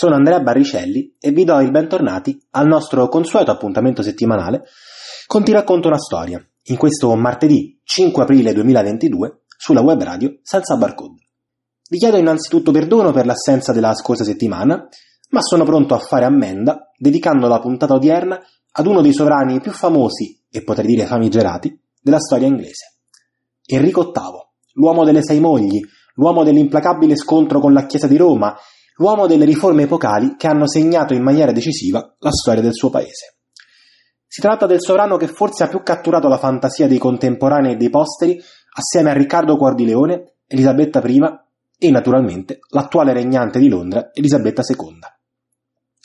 Sono Andrea Barricelli e vi do il bentornati al nostro consueto appuntamento settimanale con Ti racconto una storia, in questo martedì 5 aprile 2022 sulla web radio Senza Barcode. Vi chiedo innanzitutto perdono per l'assenza della scorsa settimana, ma sono pronto a fare ammenda dedicando la puntata odierna ad uno dei sovrani più famosi e potrei dire famigerati della storia inglese. Enrico VIII, l'uomo delle sei mogli, l'uomo dell'implacabile scontro con la Chiesa di Roma l'uomo delle riforme epocali che hanno segnato in maniera decisiva la storia del suo paese. Si tratta del sovrano che forse ha più catturato la fantasia dei contemporanei e dei posteri assieme a Riccardo Cuor di Leone, Elisabetta I e naturalmente l'attuale regnante di Londra, Elisabetta II.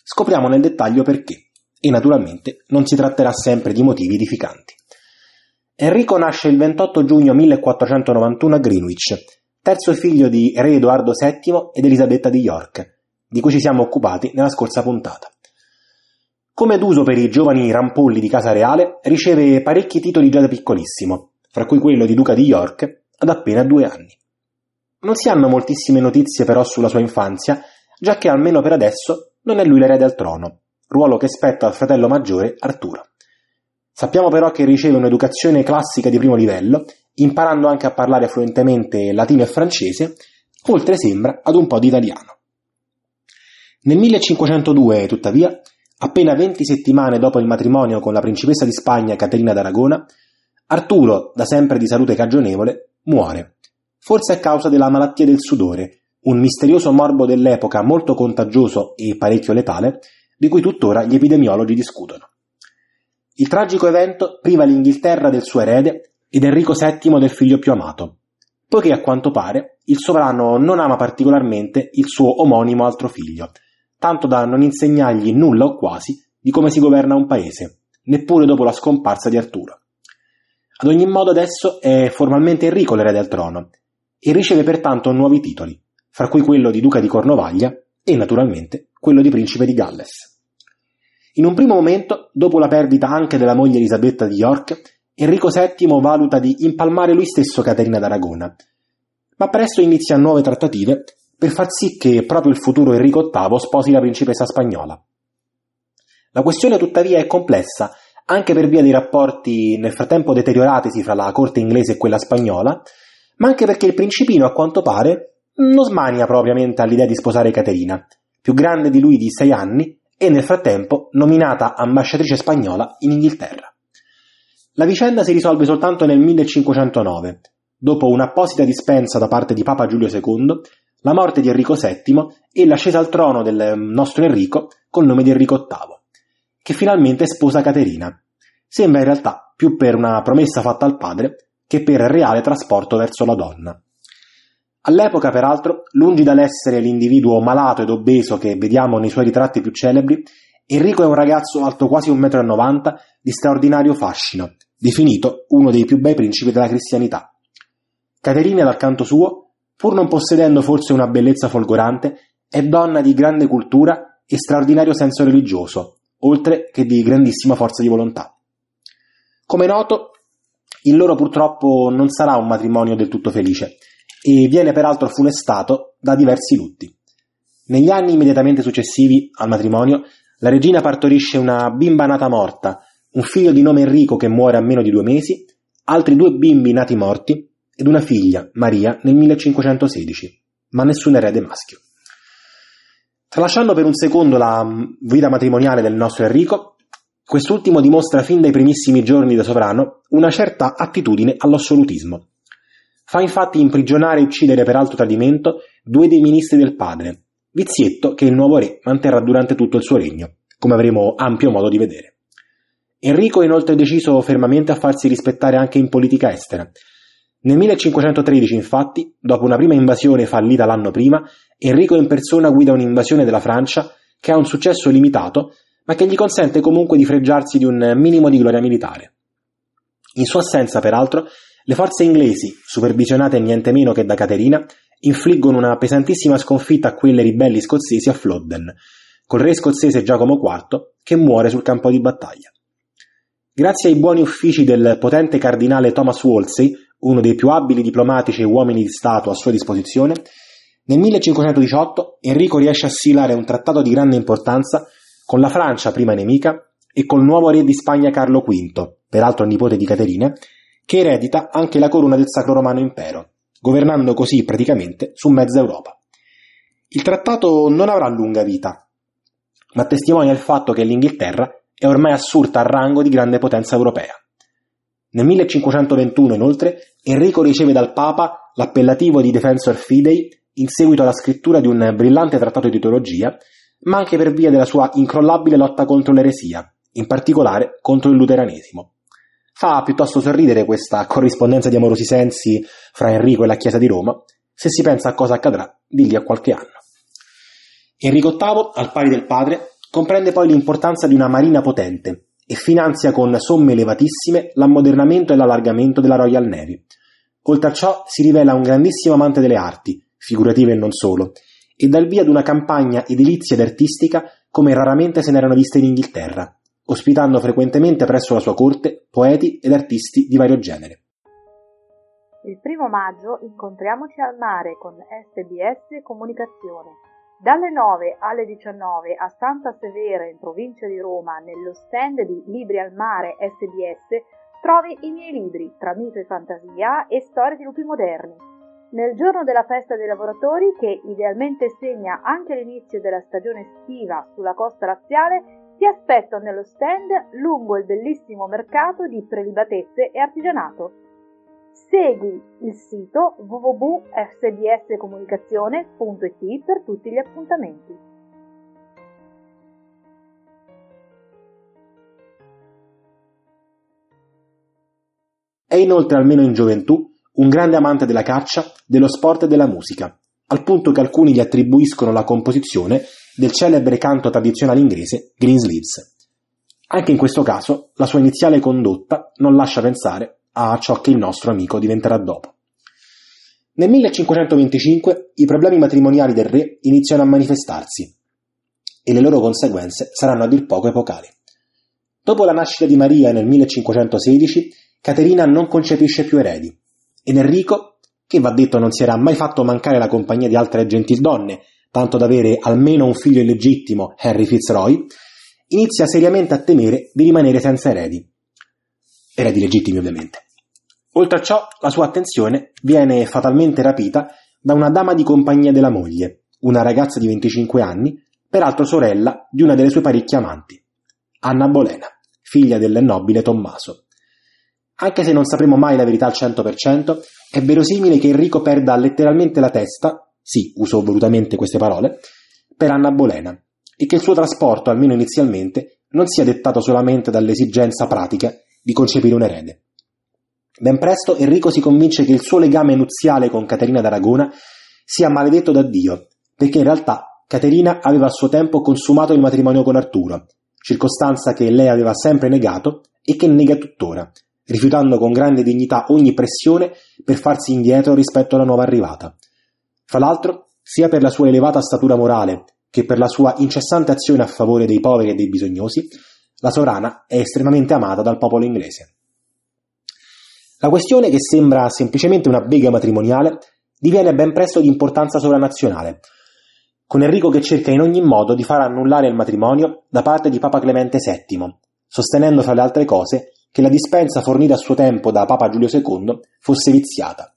Scopriamo nel dettaglio perché, e naturalmente non si tratterà sempre di motivi edificanti. Enrico nasce il 28 giugno 1491 a Greenwich, terzo figlio di re Edoardo VII ed Elisabetta di York, di cui ci siamo occupati nella scorsa puntata. Come d'uso per i giovani rampolli di casa reale, riceve parecchi titoli già da piccolissimo, fra cui quello di duca di York ad appena due anni. Non si hanno moltissime notizie però sulla sua infanzia, già che almeno per adesso non è lui l'erede al trono, ruolo che spetta al fratello maggiore Arturo. Sappiamo però che riceve un'educazione classica di primo livello imparando anche a parlare fluentemente latino e francese, oltre sembra ad un po' di italiano. Nel 1502, tuttavia, appena 20 settimane dopo il matrimonio con la principessa di Spagna Caterina d'Aragona, Arturo, da sempre di salute cagionevole, muore, forse a causa della malattia del sudore, un misterioso morbo dell'epoca molto contagioso e parecchio letale, di cui tuttora gli epidemiologi discutono. Il tragico evento priva l'Inghilterra del suo erede ed Enrico VII del figlio più amato, poiché a quanto pare il sovrano non ama particolarmente il suo omonimo altro figlio, tanto da non insegnargli nulla o quasi di come si governa un paese, neppure dopo la scomparsa di Arturo. Ad ogni modo adesso è formalmente Enrico l'erede al trono e riceve pertanto nuovi titoli, fra cui quello di duca di Cornovaglia e naturalmente quello di principe di Galles. In un primo momento, dopo la perdita anche della moglie Elisabetta di York, Enrico VII valuta di impalmare lui stesso Caterina d'Aragona, ma presto inizia nuove trattative per far sì che proprio il futuro Enrico VIII sposi la principessa spagnola. La questione tuttavia è complessa anche per via dei rapporti nel frattempo deterioratisi fra la corte inglese e quella spagnola, ma anche perché il principino, a quanto pare, non smania propriamente all'idea di sposare Caterina, più grande di lui di sei anni e nel frattempo nominata ambasciatrice spagnola in Inghilterra. La vicenda si risolve soltanto nel 1509, dopo un'apposita dispensa da parte di Papa Giulio II, la morte di Enrico VII e l'ascesa al trono del nostro Enrico col nome di Enrico VIII, che finalmente sposa Caterina. Sembra in realtà più per una promessa fatta al padre che per reale trasporto verso la donna. All'epoca, peraltro, lungi dall'essere l'individuo malato ed obeso che vediamo nei suoi ritratti più celebri, Enrico è un ragazzo alto quasi 1,90 m di straordinario fascino, definito uno dei più bei principi della cristianità. Caterina, dal canto suo, pur non possedendo forse una bellezza folgorante, è donna di grande cultura e straordinario senso religioso, oltre che di grandissima forza di volontà. Come noto, il loro purtroppo non sarà un matrimonio del tutto felice e viene peraltro funestato da diversi lutti. Negli anni immediatamente successivi al matrimonio, la regina partorisce una bimba nata morta, un figlio di nome Enrico che muore a meno di due mesi, altri due bimbi nati morti ed una figlia, Maria, nel 1516, ma nessun erede maschio. Tralasciando per un secondo la mm, vita matrimoniale del nostro Enrico, quest'ultimo dimostra fin dai primissimi giorni da sovrano una certa attitudine all'assolutismo. Fa infatti imprigionare e uccidere per alto tradimento due dei ministri del padre, vizietto che il nuovo re manterrà durante tutto il suo regno, come avremo ampio modo di vedere. Enrico è inoltre deciso fermamente a farsi rispettare anche in politica estera. Nel 1513, infatti, dopo una prima invasione fallita l'anno prima, Enrico in persona guida un'invasione della Francia che ha un successo limitato, ma che gli consente comunque di freggiarsi di un minimo di gloria militare. In sua assenza, peraltro, le forze inglesi, supervisionate niente meno che da Caterina, infliggono una pesantissima sconfitta a quelle ribelli scozzesi a Flodden, col re scozzese Giacomo IV che muore sul campo di battaglia. Grazie ai buoni uffici del potente cardinale Thomas Wolsey, uno dei più abili diplomatici e uomini di Stato a sua disposizione, nel 1518 Enrico riesce a siglare un trattato di grande importanza con la Francia, prima nemica, e col nuovo re di Spagna Carlo V, peraltro nipote di Caterina, che eredita anche la corona del Sacro Romano Impero, governando così praticamente su mezza Europa. Il trattato non avrà lunga vita, ma testimonia il fatto che l'Inghilterra è ormai assurta al rango di grande potenza europea. Nel 1521, inoltre, Enrico riceve dal Papa l'appellativo di Defensor Fidei in seguito alla scrittura di un brillante trattato di teologia, ma anche per via della sua incrollabile lotta contro l'eresia, in particolare contro il luteranesimo. Fa piuttosto sorridere questa corrispondenza di amorosi sensi fra Enrico e la Chiesa di Roma, se si pensa a cosa accadrà di lì a qualche anno. Enrico VIII, al pari del padre, comprende poi l'importanza di una marina potente e finanzia con somme elevatissime l'ammodernamento e l'allargamento della Royal Navy. Oltre a ciò si rivela un grandissimo amante delle arti, figurative e non solo, e dà il via ad una campagna edilizia ed artistica come raramente se n'erano viste in Inghilterra, ospitando frequentemente presso la sua corte poeti ed artisti di vario genere. Il primo maggio incontriamoci al mare con SBS Comunicazione. Dalle 9 alle 19 a Santa Severa in provincia di Roma, nello stand di Libri al Mare SBS, trovi i miei libri tra mito e fantasia e storie di lupi moderni. Nel giorno della festa dei lavoratori, che idealmente segna anche l'inizio della stagione estiva sulla costa laziale, ti aspetto nello stand lungo il bellissimo mercato di prelibatezze e artigianato. Segui il sito www.fsdscomunicazione.it per tutti gli appuntamenti. È inoltre, almeno in gioventù, un grande amante della caccia, dello sport e della musica, al punto che alcuni gli attribuiscono la composizione del celebre canto tradizionale inglese Greensleeves. Anche in questo caso la sua iniziale condotta non lascia pensare a ciò che il nostro amico diventerà dopo. Nel 1525 i problemi matrimoniali del re iniziano a manifestarsi e le loro conseguenze saranno a dir poco epocali. Dopo la nascita di Maria nel 1516, Caterina non concepisce più eredi ed Enrico, che va detto non si era mai fatto mancare la compagnia di altre gentildonne tanto da avere almeno un figlio illegittimo, Henry Fitzroy, inizia seriamente a temere di rimanere senza eredi. Eredi legittimi, ovviamente. Oltre a ciò, la sua attenzione viene fatalmente rapita da una dama di compagnia della moglie, una ragazza di 25 anni, peraltro sorella di una delle sue parecchie amanti, Anna Bolena, figlia del nobile Tommaso. Anche se non sapremo mai la verità al 100%, è verosimile che Enrico perda letteralmente la testa sì, uso volutamente queste parole, per Anna Bolena e che il suo trasporto, almeno inizialmente, non sia dettato solamente dall'esigenza pratica di concepire un erede. Ben presto Enrico si convince che il suo legame nuziale con Caterina d'Aragona sia maledetto da Dio, perché in realtà Caterina aveva a suo tempo consumato il matrimonio con Arturo, circostanza che lei aveva sempre negato e che nega tuttora, rifiutando con grande dignità ogni pressione per farsi indietro rispetto alla nuova arrivata. Fra l'altro, sia per la sua elevata statura morale che per la sua incessante azione a favore dei poveri e dei bisognosi, la sovrana è estremamente amata dal popolo inglese. La questione, che sembra semplicemente una bega matrimoniale, diviene ben presto di importanza sovranazionale, con Enrico che cerca in ogni modo di far annullare il matrimonio da parte di Papa Clemente VII, sostenendo fra le altre cose che la dispensa fornita a suo tempo da Papa Giulio II fosse viziata.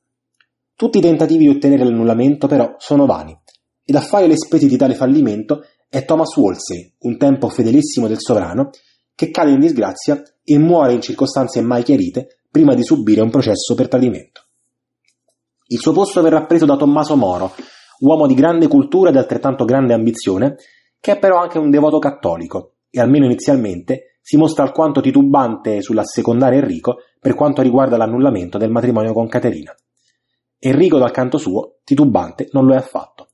Tutti i tentativi di ottenere l'annullamento però sono vani, ed a fare le spese di tale fallimento è Thomas Wolsey, un tempo fedelissimo del sovrano, che cade in disgrazia e muore in circostanze mai chiarite prima di subire un processo per tradimento. Il suo posto verrà preso da Tommaso Moro, uomo di grande cultura ed altrettanto grande ambizione, che è però anche un devoto cattolico e almeno inizialmente si mostra alquanto titubante sull'assecondare Enrico per quanto riguarda l'annullamento del matrimonio con Caterina. Enrico dal canto suo, titubante, non lo è affatto.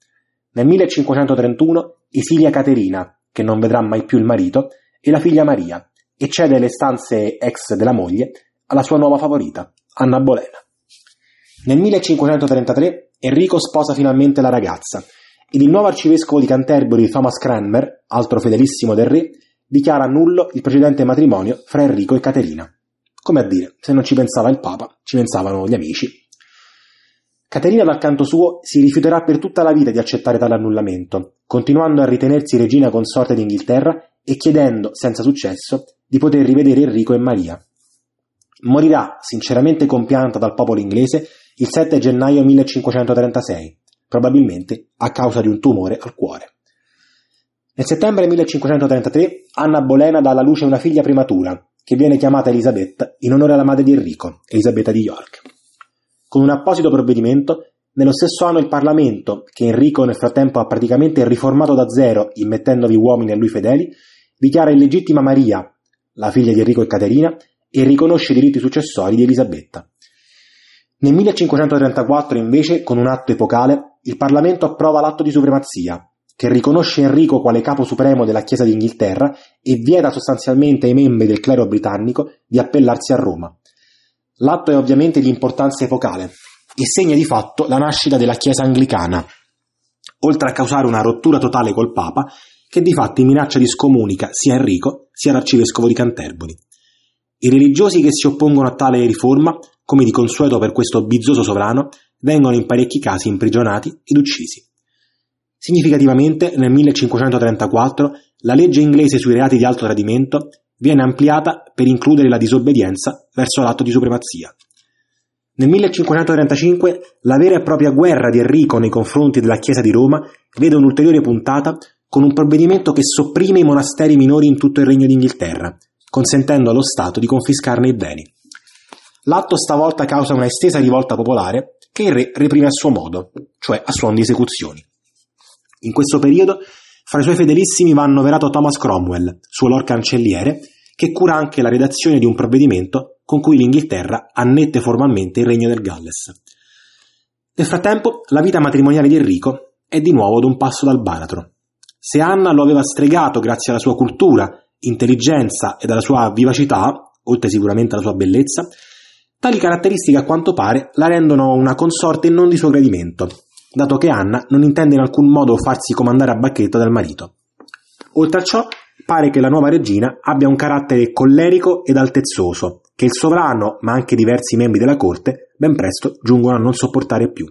Nel 1531 esilia Caterina, che non vedrà mai più il marito, e la figlia Maria e cede le stanze ex della moglie alla sua nuova favorita, Anna Bolena. Nel 1533 Enrico sposa finalmente la ragazza ed il nuovo arcivescovo di Canterbury Thomas Cranmer, altro fedelissimo del re, dichiara nullo il precedente matrimonio fra Enrico e Caterina. Come a dire, se non ci pensava il Papa, ci pensavano gli amici. Caterina dal canto suo si rifiuterà per tutta la vita di accettare tale annullamento, continuando a ritenersi regina consorte d'Inghilterra e chiedendo, senza successo, di poter rivedere Enrico e Maria. Morirà, sinceramente compianta dal popolo inglese, il 7 gennaio 1536, probabilmente a causa di un tumore al cuore. Nel settembre 1533 Anna Bolena dà alla luce una figlia prematura, che viene chiamata Elisabetta in onore alla madre di Enrico, Elisabetta di York. Con un apposito provvedimento, nello stesso anno il Parlamento, che Enrico nel frattempo ha praticamente riformato da zero immettendovi uomini a lui fedeli, dichiara illegittima Maria, la figlia di Enrico e Caterina, e riconosce i diritti successori di Elisabetta. Nel 1534 invece, con un atto epocale, il Parlamento approva l'atto di supremazia, che riconosce Enrico quale capo supremo della Chiesa d'Inghilterra e vieta sostanzialmente ai membri del clero britannico di appellarsi a Roma. L'atto è ovviamente di importanza epocale e segna di fatto la nascita della Chiesa anglicana, oltre a causare una rottura totale col Papa, che di fatti minaccia di scomunica sia Enrico sia l'arcivescovo di Canterbury. I religiosi che si oppongono a tale riforma, come di consueto per questo bizzoso sovrano, vengono in parecchi casi imprigionati ed uccisi. Significativamente, nel 1534, la legge inglese sui reati di alto tradimento viene ampliata per includere la disobbedienza verso l'atto di supremazia. Nel 1535 la vera e propria guerra di Enrico nei confronti della Chiesa di Roma vede un'ulteriore puntata con un provvedimento che sopprime i monasteri minori in tutto il Regno d'Inghilterra, consentendo allo Stato di confiscarne i beni. L'atto stavolta causa una estesa rivolta popolare che il re reprime a suo modo, cioè a suon di esecuzioni. In questo periodo, fra i suoi fedelissimi va annoverato Thomas Cromwell, suo lord cancelliere, che cura anche la redazione di un provvedimento con cui l'Inghilterra annette formalmente il regno del Galles. Nel frattempo, la vita matrimoniale di Enrico è di nuovo ad un passo dal baratro. Se Anna lo aveva stregato grazie alla sua cultura, intelligenza e alla sua vivacità, oltre sicuramente alla sua bellezza, tali caratteristiche a quanto pare la rendono una consorte non di suo gradimento, dato che Anna non intende in alcun modo farsi comandare a bacchetto dal marito. Oltre a ciò, pare che la nuova regina abbia un carattere collerico ed altezzoso, che il sovrano, ma anche diversi membri della corte, ben presto giungono a non sopportare più.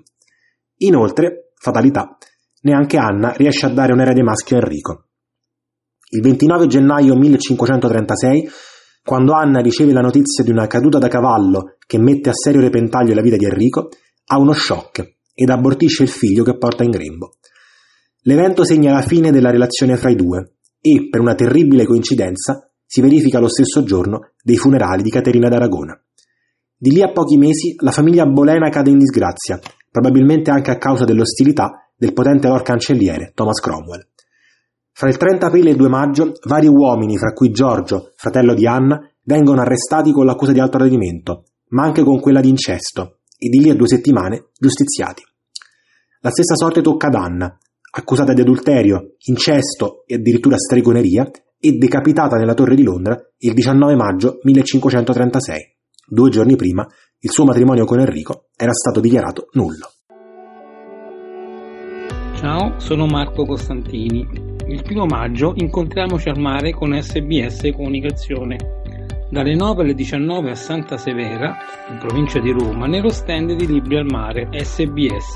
Inoltre, fatalità, neanche Anna riesce a dare un erede maschio a Enrico. Il 29 gennaio 1536, quando Anna riceve la notizia di una caduta da cavallo che mette a serio repentaglio la vita di Enrico, ha uno shock ed abortisce il figlio che porta in grembo. L'evento segna la fine della relazione fra i due e, per una terribile coincidenza, si verifica lo stesso giorno dei funerali di Caterina d'Aragona. Di lì a pochi mesi la famiglia Bolena cade in disgrazia, probabilmente anche a causa dell'ostilità del potente lord cancelliere Thomas Cromwell. Fra il 30 aprile e il 2 maggio vari uomini, fra cui Giorgio, fratello di Anna, vengono arrestati con l'accusa di alto tradimento, ma anche con quella di incesto, e di lì a due settimane giustiziati. La stessa sorte tocca ad Anna, accusata di adulterio, incesto e addirittura stregoneria e decapitata nella Torre di Londra il 19 maggio 1536. Due giorni prima il suo matrimonio con Enrico era stato dichiarato nullo. Ciao, sono Marco Costantini. Il primo maggio incontriamoci al mare con SBS Comunicazione dalle 9 alle 19 a Santa Severa, in provincia di Roma, nello stand di Libri al Mare SBS.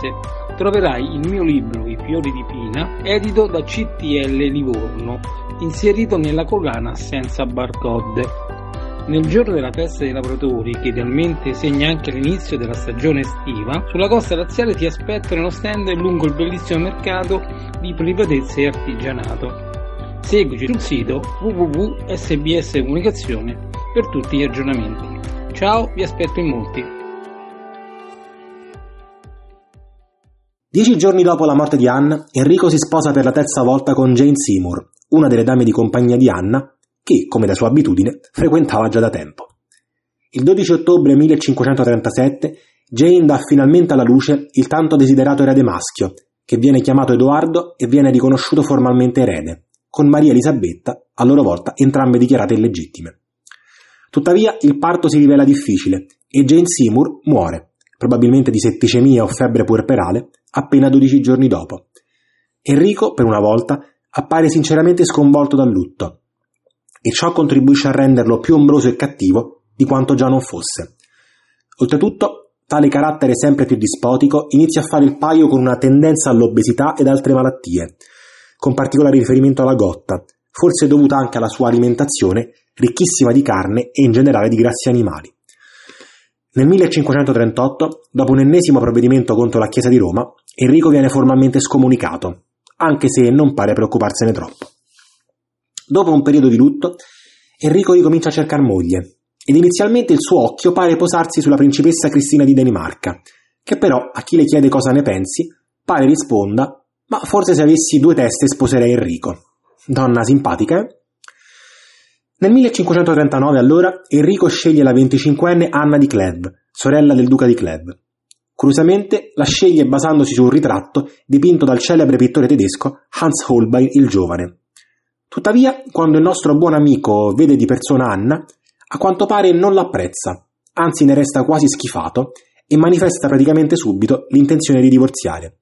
Troverai il mio libro I fiori di Pina, edito da CTL Livorno, inserito nella collana senza barcode. Nel giorno della festa dei lavoratori, che idealmente segna anche l'inizio della stagione estiva, sulla costa laziale ti aspetta nello stand lungo il bellissimo mercato di privatezza e artigianato. Seguici sul sito www.sbscomunicazione per tutti gli aggiornamenti. Ciao, vi aspetto in molti. Dieci giorni dopo la morte di Anna, Enrico si sposa per la terza volta con Jane Seymour, una delle dame di compagnia di Anna, che, come da sua abitudine, frequentava già da tempo. Il 12 ottobre 1537 Jane dà finalmente alla luce il tanto desiderato erede maschio, che viene chiamato Edoardo e viene riconosciuto formalmente erede, con Maria Elisabetta, a loro volta entrambe dichiarate illegittime. Tuttavia il parto si rivela difficile e Jane Seymour muore, probabilmente di setticemia o febbre puerperale, appena 12 giorni dopo. Enrico, per una volta, appare sinceramente sconvolto dal lutto, e ciò contribuisce a renderlo più ombroso e cattivo di quanto già non fosse. Oltretutto, tale carattere sempre più dispotico inizia a fare il paio con una tendenza all'obesità ed altre malattie, con particolare riferimento alla gotta, forse dovuta anche alla sua alimentazione ricchissima di carne e in generale di grassi animali. Nel 1538, dopo un ennesimo provvedimento contro la Chiesa di Roma, Enrico viene formalmente scomunicato, anche se non pare preoccuparsene troppo. Dopo un periodo di lutto, Enrico ricomincia a cercare moglie, ed inizialmente il suo occhio pare posarsi sulla principessa Cristina di Danimarca, che però, a chi le chiede cosa ne pensi, pare risponda ma forse se avessi due teste sposerei Enrico. Donna simpatica, eh? Nel 1539 allora Enrico sceglie la 25enne Anna di Cleves, sorella del duca di Cleves. Curiosamente la sceglie basandosi su un ritratto dipinto dal celebre pittore tedesco Hans Holbein il giovane. Tuttavia, quando il nostro buon amico vede di persona Anna, a quanto pare non l'apprezza, anzi ne resta quasi schifato e manifesta praticamente subito l'intenzione di divorziare.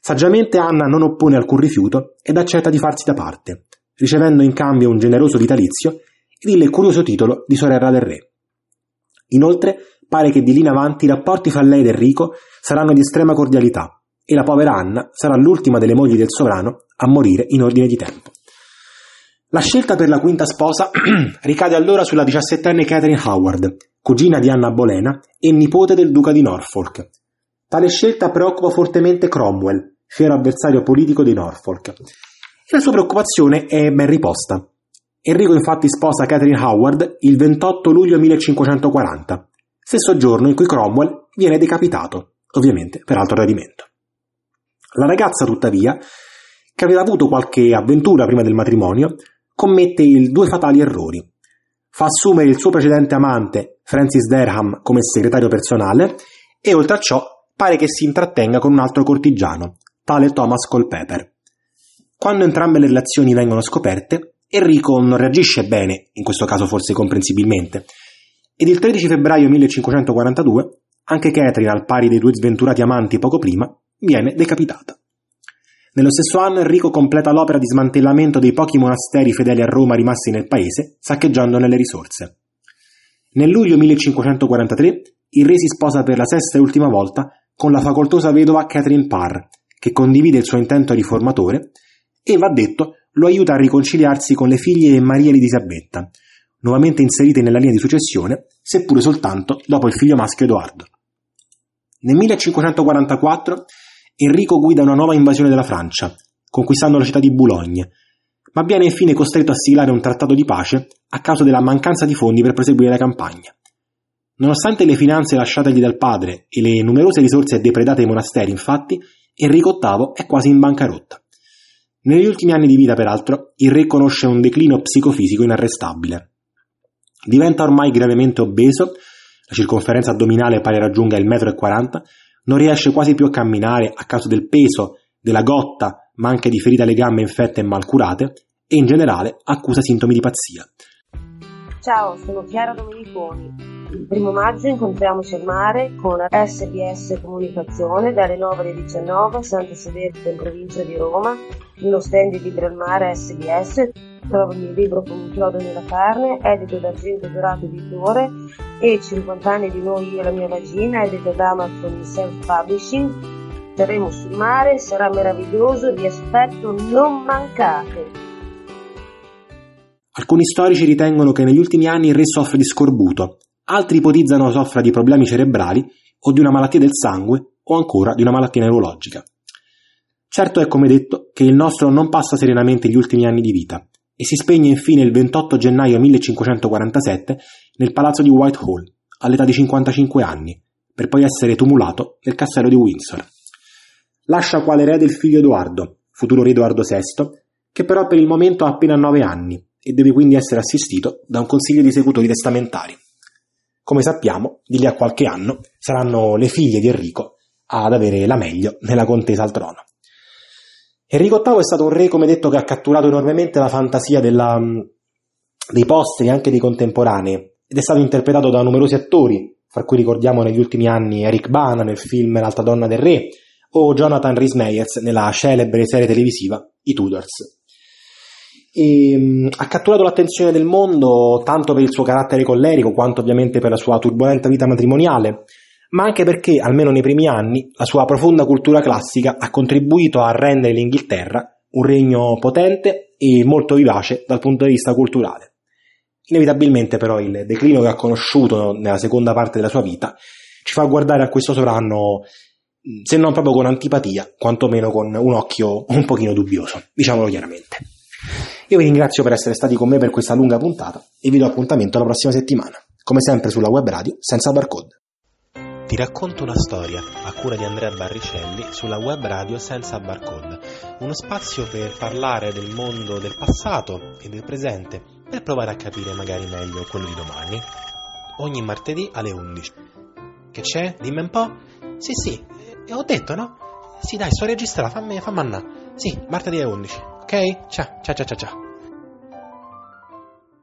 Saggiamente Anna non oppone alcun rifiuto ed accetta di farsi da parte, ricevendo in cambio un generoso vitalizio ed il curioso titolo di sorella del re. Inoltre, pare che di lì in avanti i rapporti fra lei ed Enrico saranno di estrema cordialità e la povera Anna sarà l'ultima delle mogli del sovrano a morire in ordine di tempo. La scelta per la quinta sposa ricade allora sulla diciassettenne Catherine Howard, cugina di Anna Bolena e nipote del duca di Norfolk. Tale scelta preoccupa fortemente Cromwell, fiero avversario politico di Norfolk. La sua preoccupazione è ben riposta. Enrico infatti sposa Catherine Howard il 28 luglio 1540, stesso giorno in cui Cromwell viene decapitato, ovviamente per altro tradimento. La ragazza, tuttavia, che aveva avuto qualche avventura prima del matrimonio, commette il due fatali errori. Fa assumere il suo precedente amante, Francis Derham, come segretario personale e oltre a ciò pare che si intrattenga con un altro cortigiano, tale Thomas Culpeper. Quando entrambe le relazioni vengono scoperte, Enrico non reagisce bene, in questo caso forse comprensibilmente, ed il 13 febbraio 1542 anche Catherine, al pari dei due sventurati amanti poco prima, viene decapitata. Nello stesso anno Enrico completa l'opera di smantellamento dei pochi monasteri fedeli a Roma rimasti nel paese, saccheggiandone le risorse. Nel luglio 1543 il re si sposa per la sesta e ultima volta con la facoltosa vedova Catherine Parr, che condivide il suo intento riformatore e, va detto, lo aiuta a riconciliarsi con le figlie Maria ed Elisabetta, nuovamente inserite nella linea di successione, seppure soltanto dopo il figlio maschio Edoardo. Nel 1544 Enrico guida una nuova invasione della Francia, conquistando la città di Boulogne, ma viene infine costretto a siglare un trattato di pace a causa della mancanza di fondi per proseguire la campagna. Nonostante le finanze lasciategli dal padre e le numerose risorse depredate ai monasteri, infatti, Enrico VIII è quasi in bancarotta. Negli ultimi anni di vita, peraltro, il re conosce un declino psicofisico inarrestabile. Diventa ormai gravemente obeso, la circonferenza addominale pare raggiunga il metro e non riesce quasi più a camminare a causa del peso, della gotta, ma anche di ferite alle gambe infette e malcurate, e in generale accusa sintomi di pazzia. Ciao, sono Chiara Domeniconi. Il primo maggio incontriamoci al mare con SBS Comunicazione dalle 9 alle 19 a Santa Sedetta in provincia di Roma, nello stand di Libro al Mare SBS. Trovo il mio libro con un chiodo nella carne, edito da Argento Dorato Editore e 50 anni di noi io e la mia vagina, edito da Amazon Self Publishing. Saremo sul mare, sarà meraviglioso, vi aspetto, non mancate! Alcuni storici ritengono che negli ultimi anni il re soffre di scorbuto, altri ipotizzano soffra di problemi cerebrali o di una malattia del sangue o ancora di una malattia neurologica. Certo è, come detto, che il nostro non passa serenamente gli ultimi anni di vita e si spegne infine il 28 gennaio 1547 nel palazzo di Whitehall, all'età di 55 anni, per poi essere tumulato nel castello di Windsor. Lascia quale erede il figlio Edoardo, futuro re Edoardo VI, che però per il momento ha appena 9 anni e deve quindi essere assistito da un consiglio di esecutori testamentari. Come sappiamo, di lì a qualche anno saranno le figlie di Enrico ad avere la meglio nella contesa al trono. Enrico VIII è stato un re, come detto, che ha catturato enormemente la fantasia della, dei posteri, anche dei contemporanei, ed è stato interpretato da numerosi attori, fra cui ricordiamo negli ultimi anni Eric Bana nel film L'alta donna del re, o Jonathan Rhys Meyers nella celebre serie televisiva I Tudors. E, um, ha catturato l'attenzione del mondo tanto per il suo carattere collerico quanto ovviamente per la sua turbolenta vita matrimoniale, ma anche perché, almeno nei primi anni, la sua profonda cultura classica ha contribuito a rendere l'Inghilterra un regno potente e molto vivace dal punto di vista culturale. Inevitabilmente però il declino che ha conosciuto nella seconda parte della sua vita ci fa guardare a questo sovrano se non proprio con antipatia, quantomeno con un occhio un pochino dubbioso, diciamolo chiaramente. Io vi ringrazio per essere stati con me per questa lunga puntata e vi do appuntamento la prossima settimana, come sempre sulla web radio senza barcode. Ti racconto una storia a cura di Andrea Barricelli sulla web radio senza barcode, uno spazio per parlare del mondo del passato e del presente, per provare a capire magari meglio quello di domani. Ogni martedì alle 11. Che c'è? Dimmi un po'. Sì, sì, e ho detto, no? Sì, dai, sto registrando, fammi, fammi andare. Sì, martedì alle 11. Ok? Ciao, ciao, ciao, ciao.